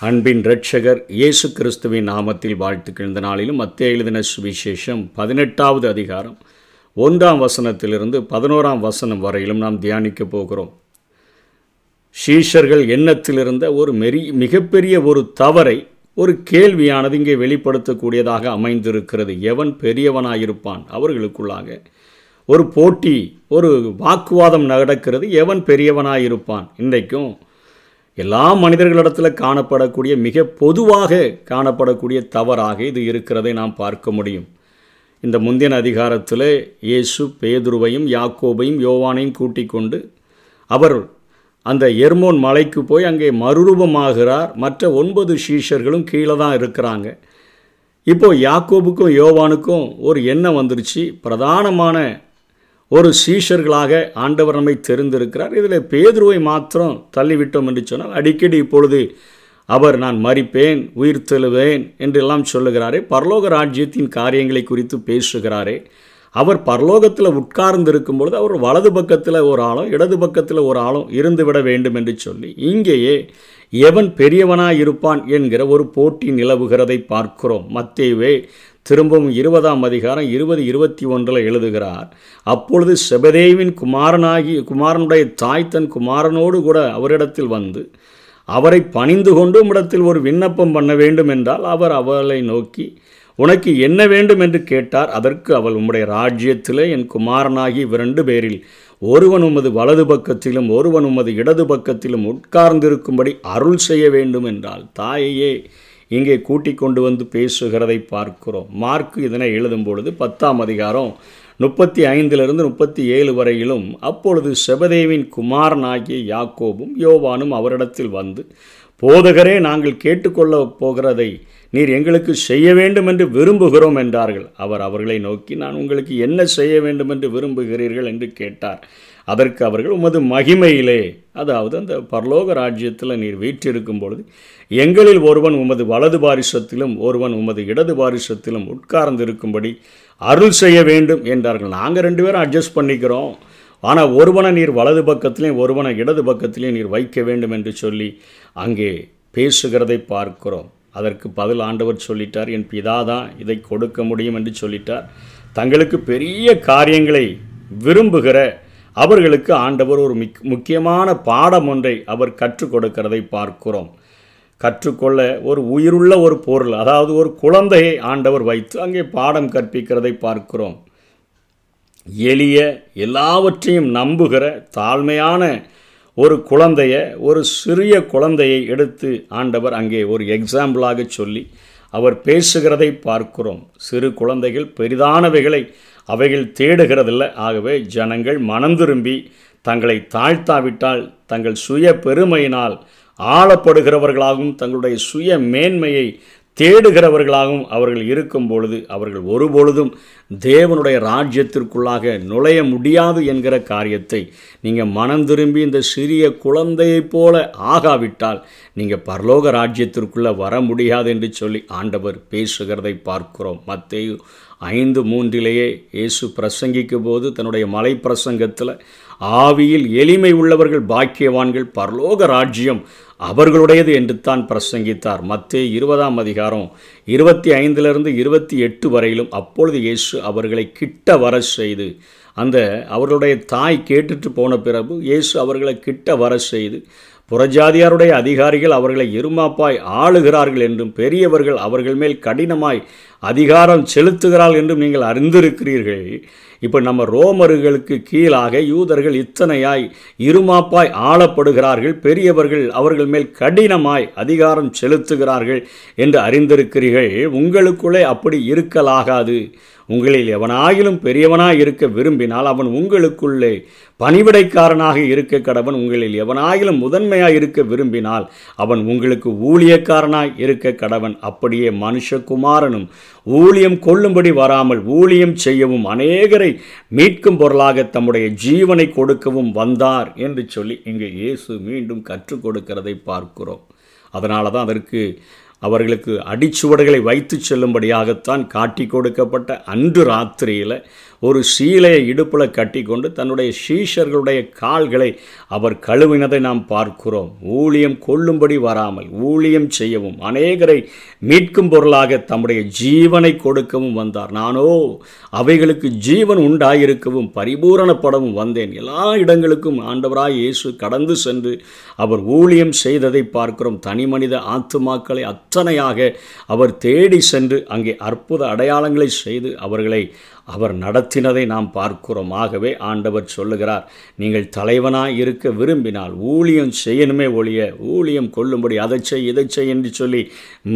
அன்பின் இரட்சகர் இயேசு கிறிஸ்துவின் நாமத்தில் வாழ்த்துக்கள். இந்த நாளிலும் மத்திய எழுதின சுவிசேஷம் பதினெட்டாவது அதிகாரம் ஒன்றாம் வசனத்திலிருந்து பதினோராம் வசனம் வரையிலும் நாம் தியானிக்க போகிறோம். ஷீஷர்கள் எண்ணத்திலிருந்த ஒரு மெரி மிகப்பெரிய ஒரு தவறை ஒரு கேள்வியானது இங்கே வெளிப்படுத்தக்கூடியதாக அமைந்திருக்கிறது. எவன் பெரியவனாயிருப்பான்? அவர்களுக்குள்ளாக ஒரு போட்டி ஒரு வாக்குவாதம் நடக்கிறது. எவன் பெரியவனாயிருப்பான்? இன்றைக்கும் எல்லா மனிதர்களிடத்தில் காணப்படக்கூடிய மிக பொதுவாக காணப்படக்கூடிய தவறாக இது இருக்கிறதை நாம் பார்க்க முடியும். இந்த முந்தின அதிகாரத்தில் இயேசு பேதுருவையும் யாக்கோபையும் யோவானையும் கூட்டிக் கொண்டு அவர் அந்த எர்மோன் மலைக்கு போய் அங்கே மறுரூபமாகிறார். மற்ற ஒன்பது சீஷர்களும் கீழே தான் இருக்கிறாங்க. இப்போது யாக்கோபுக்கும் யோவானுக்கும் ஒரு எண்ணம் வந்துருச்சு. பிரதானமான ஒரு சீஷர்களாக ஆண்டவர் நம்மை தெரிந்திருக்கிறார். இதில் பேதுருவை மாத்திரம் தள்ளிவிட்டோம் என்று சொன்னால் அடிக்கடி இப்பொழுது அவர் நான் மறிப்பேன் உயிர் தெழுவேன் என்றெல்லாம் சொல்லுகிறாரே. பரலோக ராஜ்யத்தின் காரியங்களை குறித்து பேசுகிறாரே. அவர் பரலோகத்தில் உட்கார்ந்து இருக்கும் பொழுது அவர் வலது பக்கத்தில் ஒரு ஆளும் இடது பக்கத்தில் ஒரு ஆளும் இருந்துவிட வேண்டும் என்று சொல்லி இங்கேயே எவன் பெரியவனாய் இருப்பான் என்கிற ஒரு போட்டி நிலவுகிறதை பார்க்கிறோம். மத்தேவே திரும்பவும் இருபதாம் அதிகாரம் இருபது இருபத்தி ஒன்றில் எழுதுகிறார் அப்பொழுது செபதேவின் குமாரனாகி குமாரனுடைய தாய் தன் குமாரனோடு கூட அவரிடத்தில் வந்து அவரை பணிந்து கொண்டு இடத்தில் ஒரு விண்ணப்பம் பண்ண வேண்டும் என்றால் அவர் அவளை நோக்கி உனக்கு என்ன வேண்டும் என்று கேட்டார். அதற்கு அவள் உம்முடைய ராஜ்யத்திலே என் குமாரனாகி இரண்டு பேரில் ஒருவன் உமது வலது பக்கத்திலும் ஒருவன் உமது இடது பக்கத்திலும் உட்கார்ந்திருக்கும்படி அருள் செய்ய வேண்டும் என்றால் தாயையே இங்கே கூட்டி கொண்டு வந்து பேசுகிறதை பார்க்கிறோம். மார்க்கு இதனை எழுதும் பொழுது பத்தாம் அதிகாரம் முப்பத்தி ஐந்திலிருந்து முப்பத்தி ஏழு வரையிலும் அப்பொழுது செபதேவின் குமாரனாகிய யாக்கோபும் யோவானும் அவரிடத்தில் வந்து போதகரே நாங்கள் கேட்டுக்கொள்ள போகிறதை நீர் எங்களுக்கு செய்ய வேண்டும் என்று விரும்புகிறோம் என்றார்கள். அவர் அவர்களை நோக்கி நான் உங்களுக்கு என்ன செய்ய வேண்டும் என்று விரும்புகிறீர்கள்? என்று கேட்டார். அதற்கு அவர்கள் உமது மகிமையிலே அதாவது அந்த பரலோக ராஜ்யத்தில் நீர் வீற்றிருக்கும் பொழுது எங்களில் ஒருவன் உமது வலது பாரிசத்திலும் ஒருவன் உமது இடது பாரிசத்திலும் உட்கார்ந்திருக்கும்படி அருள் செய்ய வேண்டும் என்றார்கள். நாங்கள் ரெண்டு பேரும் அட்ஜஸ்ட் பண்ணிக்கிறோம். ஆனால் ஒருவனை நீர் வலது பக்கத்திலையும் ஒருவனை இடது பக்கத்திலையும் நீர் வைக்க வேண்டும் என்று சொல்லி அங்கே பேசுகிறதை பார்க்கிறோம். அதற்கு பதில் ஆண்டவர் சொல்லிட்டார் என் பிதா தான் இதை கொடுக்க முடியும் என்று சொல்லிட்டார். தங்களுக்கு பெரிய காரியங்களை விரும்புகிற அவர்களுக்கு ஆண்டவர் ஒரு மிக் முக்கியமான பாடம் ஒன்றை அவர் கற்றுக் கொடுக்கிறதை பார்க்கிறோம். கற்றுக்கொள்ள ஒரு உயிருள்ள ஒரு பொருள் அதாவது ஒரு குழந்தையை ஆண்டவர் வைத்து அங்கே பாடம் கற்பிக்கிறதை பார்க்கிறோம். எளிய எல்லாவற்றையும் நம்புகிற தாழ்மையான ஒரு குழந்தைய ஒரு சிறிய குழந்தையை எடுத்து ஆண்டவர் அங்கே ஒரு எக்ஸாம்பிளாக சொல்லி அவர் பேசுகிறதை பார்க்கிறோம். சிறு குழந்தைகள் பெரிதானவைகளை அவைகள் தேடுகிறதில்லை. ஆகவே ஜனங்கள் மனம் திரும்பி தங்களை தாழ்த்தாவிட்டால் தங்கள் சுய பெருமையினால் ஆளப்படுகிறவர்களாகவும் தங்களுடைய சுய மேன்மையை தேடுகிறவர்களாகவும் அவர்கள் இருக்கும் பொழுது அவர்கள் ஒருபொழுதும் தேவனுடைய ராஜ்யத்திற்குள்ளாக நுழைய முடியாது என்கிற காரியத்தை நீங்கள் மனம் திரும்பி இந்த சிறிய குழந்தையைப் போல ஆகாவிட்டால் நீங்கள் பரலோக ராஜ்யத்திற்குள்ளே வர முடியாது என்று சொல்லி ஆண்டவர் பேசுகிறதை பார்க்கிறோம். மத்தேயு ஐந்து மூன்றிலேயே இயேசு பிரசங்கிக்கும் போது தன்னுடைய மலை பிரசங்கத்தில் ஆவியில் எளிமை உள்ளவர்கள் பாக்கியவான்கள் பரலோக ராஜ்யம் அவர்களுடையது என்று தான் பிரசங்கித்தார். மத்தே இருபதாம் அதிகாரம் இருபத்தி ஐந்திலிருந்து இருபத்தி எட்டு வரையிலும் அப்பொழுது இயேசு அவர்களை கிட்ட வர செய்து அந்த அவர்களுடைய தாய் கேட்டுட்டு போன பிறகு இயேசு அவர்களை கிட்ட வர செய்து புறஜாதியாருடைய அதிகாரிகள் அவர்களை இருமாப்பாய் ஆளுகிறார்கள் என்றும் பெரியவர்கள் அவர்கள் மேல் கடினமாய் அதிகாரம் செலுத்துகிறார்கள் என்றும் நீங்கள் அறிந்திருக்கிறீர்கள். இப்போ நம்ம ரோமர்களுக்கு கீழாக யூதர்கள் இத்தனையாய் இருமாப்பாய் ஆளப்படுகிறார்கள். பெரியவர்கள் அவர்கள் மேல் கடினமாய் அதிகாரம் செலுத்துகிறார்கள் என்று அறிந்திருக்கிறீர்கள். உங்களுக்குள்ளே அப்படி இருக்கலாகாது. உங்களில் எவனாயிலும் பெரியவனாக இருக்க விரும்பினால் அவன் உங்களுக்குள்ளே பணிவிடைக்காரனாக இருக்க கடவன். உங்களில் எவனாயிலும் முதன்மையாக இருக்க விரும்பினால் அவன் உங்களுக்கு ஊழியக்காரனாக இருக்க கடவன். அப்படியே மனுஷகுமாரனும் ஊழியம் கொள்ளும்படி வராமல் ஊழியம் செய்யவும் அநேகரை மீட்கும் பொருளாக தம்முடைய ஜீவனை கொடுக்கவும் வந்தார் என்று சொல்லி இங்கே இயேசு மீண்டும் கற்றுக் கொடுக்கிறதை பார்க்கிறோம். அதனால தான் அதற்கு அவர்களுக்கு அடிச்சுவடுகளை வைத்து செல்லும்படியாகத்தான் காட்டி கொடுக்கப்பட்ட அன்று ராத்திரியில் ஒரு சீலையை இடுப்பில் கட்டி கொண்டு தன்னுடைய சீஷர்களுடைய கால்களை அவர் கழுவினதை நாம் பார்க்கிறோம். ஊழியம் கொள்ளும்படி வராமல் ஊழியம் செய்யவும் அநேகரை மீட்கும் பொருளாக தம்முடைய ஜீவனை கொடுக்கவும் வந்தார். நானோ அவைகளுக்கு ஜீவன் உண்டாயிருக்கவும் பரிபூரணப்படவும் வந்தேன். எல்லா இடங்களுக்கும் ஆண்டவராய் இயேசு கடந்து சென்று அவர் ஊழியம் செய்ததை பார்க்கிறோம். தனி மனித ஆத்துமாக்களை அத்தனையாக அவர் தேடி சென்று அங்கே அற்புத அடையாளங்களை செய்து அவர்களை அவர் நடத்தினதை நாம் பார்க்கிறோம். ஆகவே ஆண்டவர் சொல்லுகிறார் நீங்கள் தலைவனாக இருக்க விரும்பினால் ஊழியம் செய்யணுமே ஒழிய ஊழியம் கொள்ளும்படி அதை செய் இதை செய் என்று சொல்லி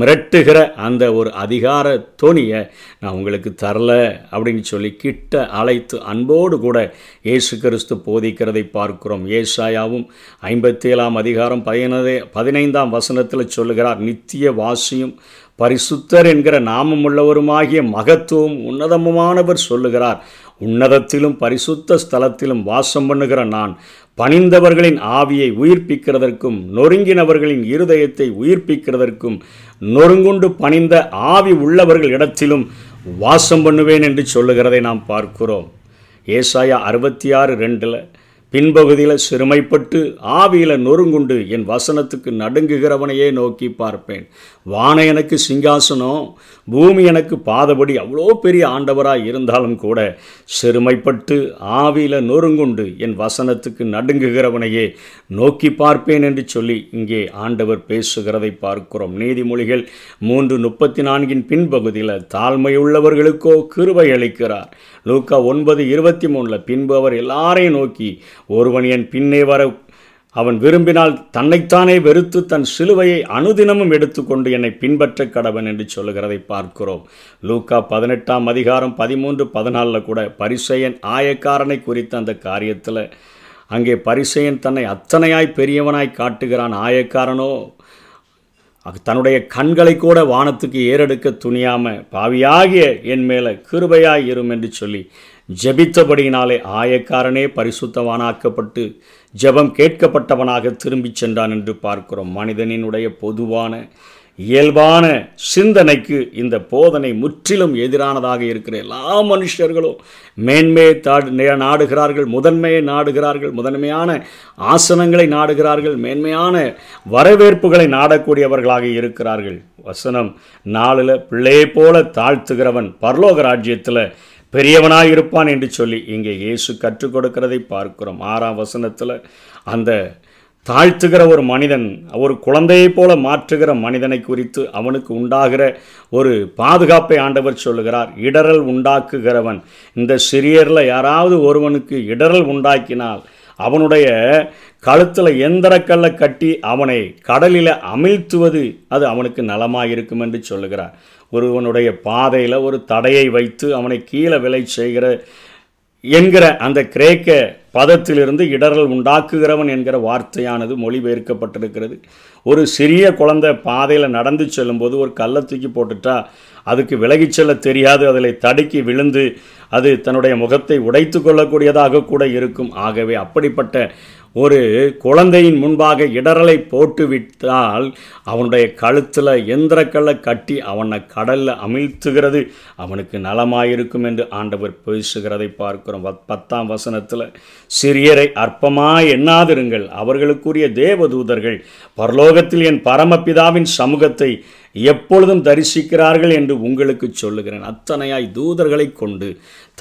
மிரட்டுகிற அந்த ஒரு அதிகார தொனியை நான் உங்களுக்கு தரல அப்படின்னு சொல்லி கிட்ட அழைத்து அன்போடு கூட இயேசு கிறிஸ்து போதிக்கிறதை பார்க்கிறோம். ஏசாயாவும் ஐம்பத்தேழாம் அதிகாரம் பதினதே பதினைந்தாம் வசனத்தில் சொல்லுகிறார் நித்திய வாசியும் பரிசுத்தர் என்கிற நாமமுள்ளவருமாகிய மகத்துவம் உன்னதமுமானவர் சொல்லுகிறார். உன்னதத்திலும் பரிசுத்த ஸ்தலத்திலும் வாசம் பண்ணுகிற நான் பணிந்தவர்களின் ஆவியை உயிர்ப்பிக்கிறதற்கும் நொறுங்கினவர்களின் இருதயத்தை உயிர்ப்பிக்கிறதற்கும் நொறுங்குண்டு பணிந்த ஆவி உள்ளவர்கள் இடத்திலும் வாசம் பண்ணுவேன் என்று சொல்லுகிறதை நாம் பார்க்கிறோம். ஏசாயா அறுபத்தி ஆறு ரெண்டில் பின்பகுதியில் சிறுமைப்பட்டு ஆவியில் நொறுங்குண்டு என் வசனத்துக்கு நடுங்குகிறவனையே நோக்கி பார்ப்பேன். வானை எனக்கு சிங்காசனம் பூமி எனக்கு பாதபடி அவ்வளோ பெரிய ஆண்டவராக இருந்தாலும் கூட சிறுமைப்பட்டு ஆவியில் நொறுங்குண்டு என் வசனத்துக்கு நடுங்குகிறவனையே நோக்கி பார்ப்பேன் என்று சொல்லி இங்கே ஆண்டவர் பேசுகிறதை பார்க்கிறோம். நீதிமொழிகள் மூன்று முப்பத்தி நான்கின் பின்பகுதியில் தாழ்மையுள்ளவர்களுக்கோ கிருவை அளிக்கிறார். லூக்கா ஒன்பது இருபத்தி மூணில் பின்பு அவர் எல்லாரையும் நோக்கி ஒருவன் என் பின்னே வர அவன் விரும்பினால் தன்னைத்தானே வெறுத்து தன் சிலுவையை அனுதினமும் எடுத்துக்கொண்டு என்னை பின்பற்ற கடவன் என்று சொல்லுகிறதை பார்க்கிறோம். லூக்கா பதினெட்டாம் அதிகாரம் பதிமூன்று பதினாலில் கூட பரிசையன் ஆயக்காரனை குறித்த அந்த காரியத்தில் அங்கே பரிசையன் தன்னை அத்தனையாய் பெரியவனாய் காட்டுகிறான். ஆயக்காரனோ தன்னுடைய கண்களை கூட வானத்துக்கு ஏறெடுக்க துணியாம பாவியாகிய என் மேலே கிருபையாய் இரும் என்று சொல்லி ஜெபித்தபடியினாலே ஆயக்காரனே பரிசுத்தவானாக்கப்பட்டு ஜெபம் கேட்கப்பட்டவனாக திரும்பிச் சென்றான் என்று பார்க்கிறோம். மனிதனினுடைய பொதுவான இயல்பான சிந்தனைக்கு இந்த போதனை முற்றிலும் எதிரானதாக இருக்கிற எல்லா மனுஷர்களும் மேன்மையை தாடு நாடுகிறார்கள் முதன்மையை நாடுகிறார்கள் முதன்மையான ஆசனங்களை நாடுகிறார்கள் மேன்மையான வரவேற்புகளை நாடக்கூடியவர்களாக இருக்கிறார்கள். வசனம் நாளில் பிள்ளையை போல தாழ்த்துகிறவன் பரலோக ராஜ்யத்தில் பெரியவனாயிருப்பான் என்று சொல்லி இங்கே இயேசு கற்றுக் கொடுக்கிறதை பார்க்கிறோம். ஆறாம் வசனத்தில் அந்த தாழ்த்துகிற ஒரு மனிதன் ஒரு குழந்தையைப் போல மாற்றுகிற மனிதனை குறித்து அவனுக்கு உண்டாகிற ஒரு பாதுகாப்பை ஆண்டவர் சொல்லுகிறார். இடரல் உண்டாக்குகிறவன். இந்த சிறியரில் யாராவது ஒருவனுக்கு இடரல் உண்டாக்கினால் அவனுடைய கழுத்தில் எந்திரக்கல்லை கட்டி அவனை கடலில் அமிழ்த்துவது அது அவனுக்கு நலமாக இருக்கும் என்று சொல்லுகிறார். ஒருவனுடைய பாதையில் ஒரு தடையை வைத்து அவனை கீழே விலை செய்கிற என்கிற அந்த கிரேக்க பதத்திலிருந்து இடரல் உண்டாக்குகிறவன் என்கிற வார்த்தையானது மொழிபெயர்க்கப்பட்டிருக்கிறது. ஒரு சிறிய குழந்தை பாதையில் நடந்து செல்லும்போது ஒரு கல்லை தூக்கி போட்டுட்டா அதுக்கு விலகிச் செல்ல தெரியாது அதில் தடுக்கி விழுந்து அது தன்னுடைய முகத்தை உடைத்து கொள்ளக்கூடியதாக கூட இருக்கும். ஆகவே அப்படிப்பட்ட ஒரு குழந்தையின் முன்பாக இடரலை போட்டுவிட்டால் அவனுடைய கழுத்தில் எந்திரக்கல்லை கட்டி அவனை கடலில் அமிழ்த்துகிறது. அவனுக்கு நலமாயிருக்கும் என்று ஆண்டவர் பேசுகிறதை பார்க்கிறோம். பத்தாம் வசனத்தில் சிறியரை அற்பமாக எண்ணாதிருங்கள். அவர்களுக்குரிய தேவதூதர்கள் பரலோகத்தில் என் பரமபிதாவின் சமூகத்தை எப்பொழுதும் தரிசிக்கிறார்கள் என்று உங்களுக்கு சொல்லுகிறேன். அத்தனையாய் தூதர்களை கொண்டு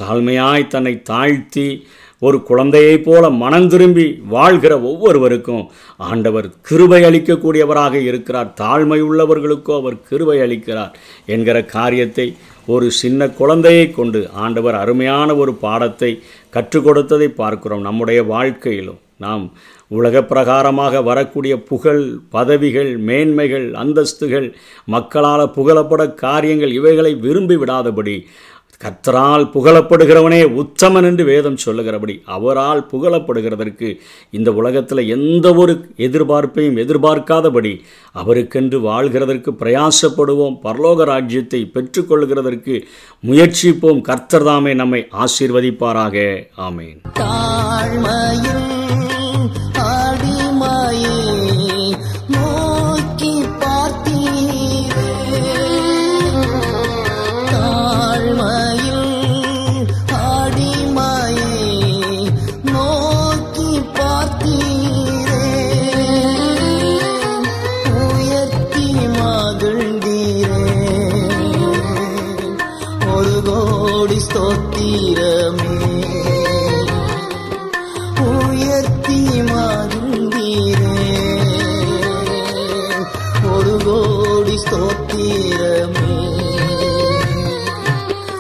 தாழ்மையாய் தன்னை தாழ்த்தி ஒரு குழந்தையைப் போல மனம் திரும்பி வாழ்கிற ஒவ்வொருவருக்கும் ஆண்டவர் கிருபை அளிக்கக்கூடியவராக இருக்கிறார். தாழ்மை உள்ளவர்களுக்கோ அவர் கிருபை அளிக்கிறார் என்கிற காரியத்தை ஒரு சின்ன குழந்தையை கொண்டு ஆண்டவர் அருமையான ஒரு பாடத்தை கற்றுக் கொடுத்ததை பார்க்கிறோம். நம்முடைய வாழ்க்கையிலும் நாம் உலக பிரகாரமாக வரக்கூடிய புகழ் பதவிகள் மேன்மைகள் அந்தஸ்துகள் மக்களால் புகழப்பட காரியங்கள் இவைகளை விரும்பி விடாதபடி கர்த்தரால் புகழப்படுகிறவனே உத்தமன் என்று வேதம் சொல்லுகிறபடி அவரால் புகழப்படுகிறதற்கு இந்த உலகத்தில் எந்த ஒரு எதிர்பார்ப்பையும் எதிர்பார்க்காதபடி அவருக்கென்று வாழ்கிறதற்கு பிரயாசப்படுவோம். பரலோக ராஜ்யத்தை பெற்றுக்கொள்கிறதற்கு முயற்சிப்போம். கர்த்தர் தாமே நம்மை ஆசீர்வதிப்பாராக. ஆமேன்.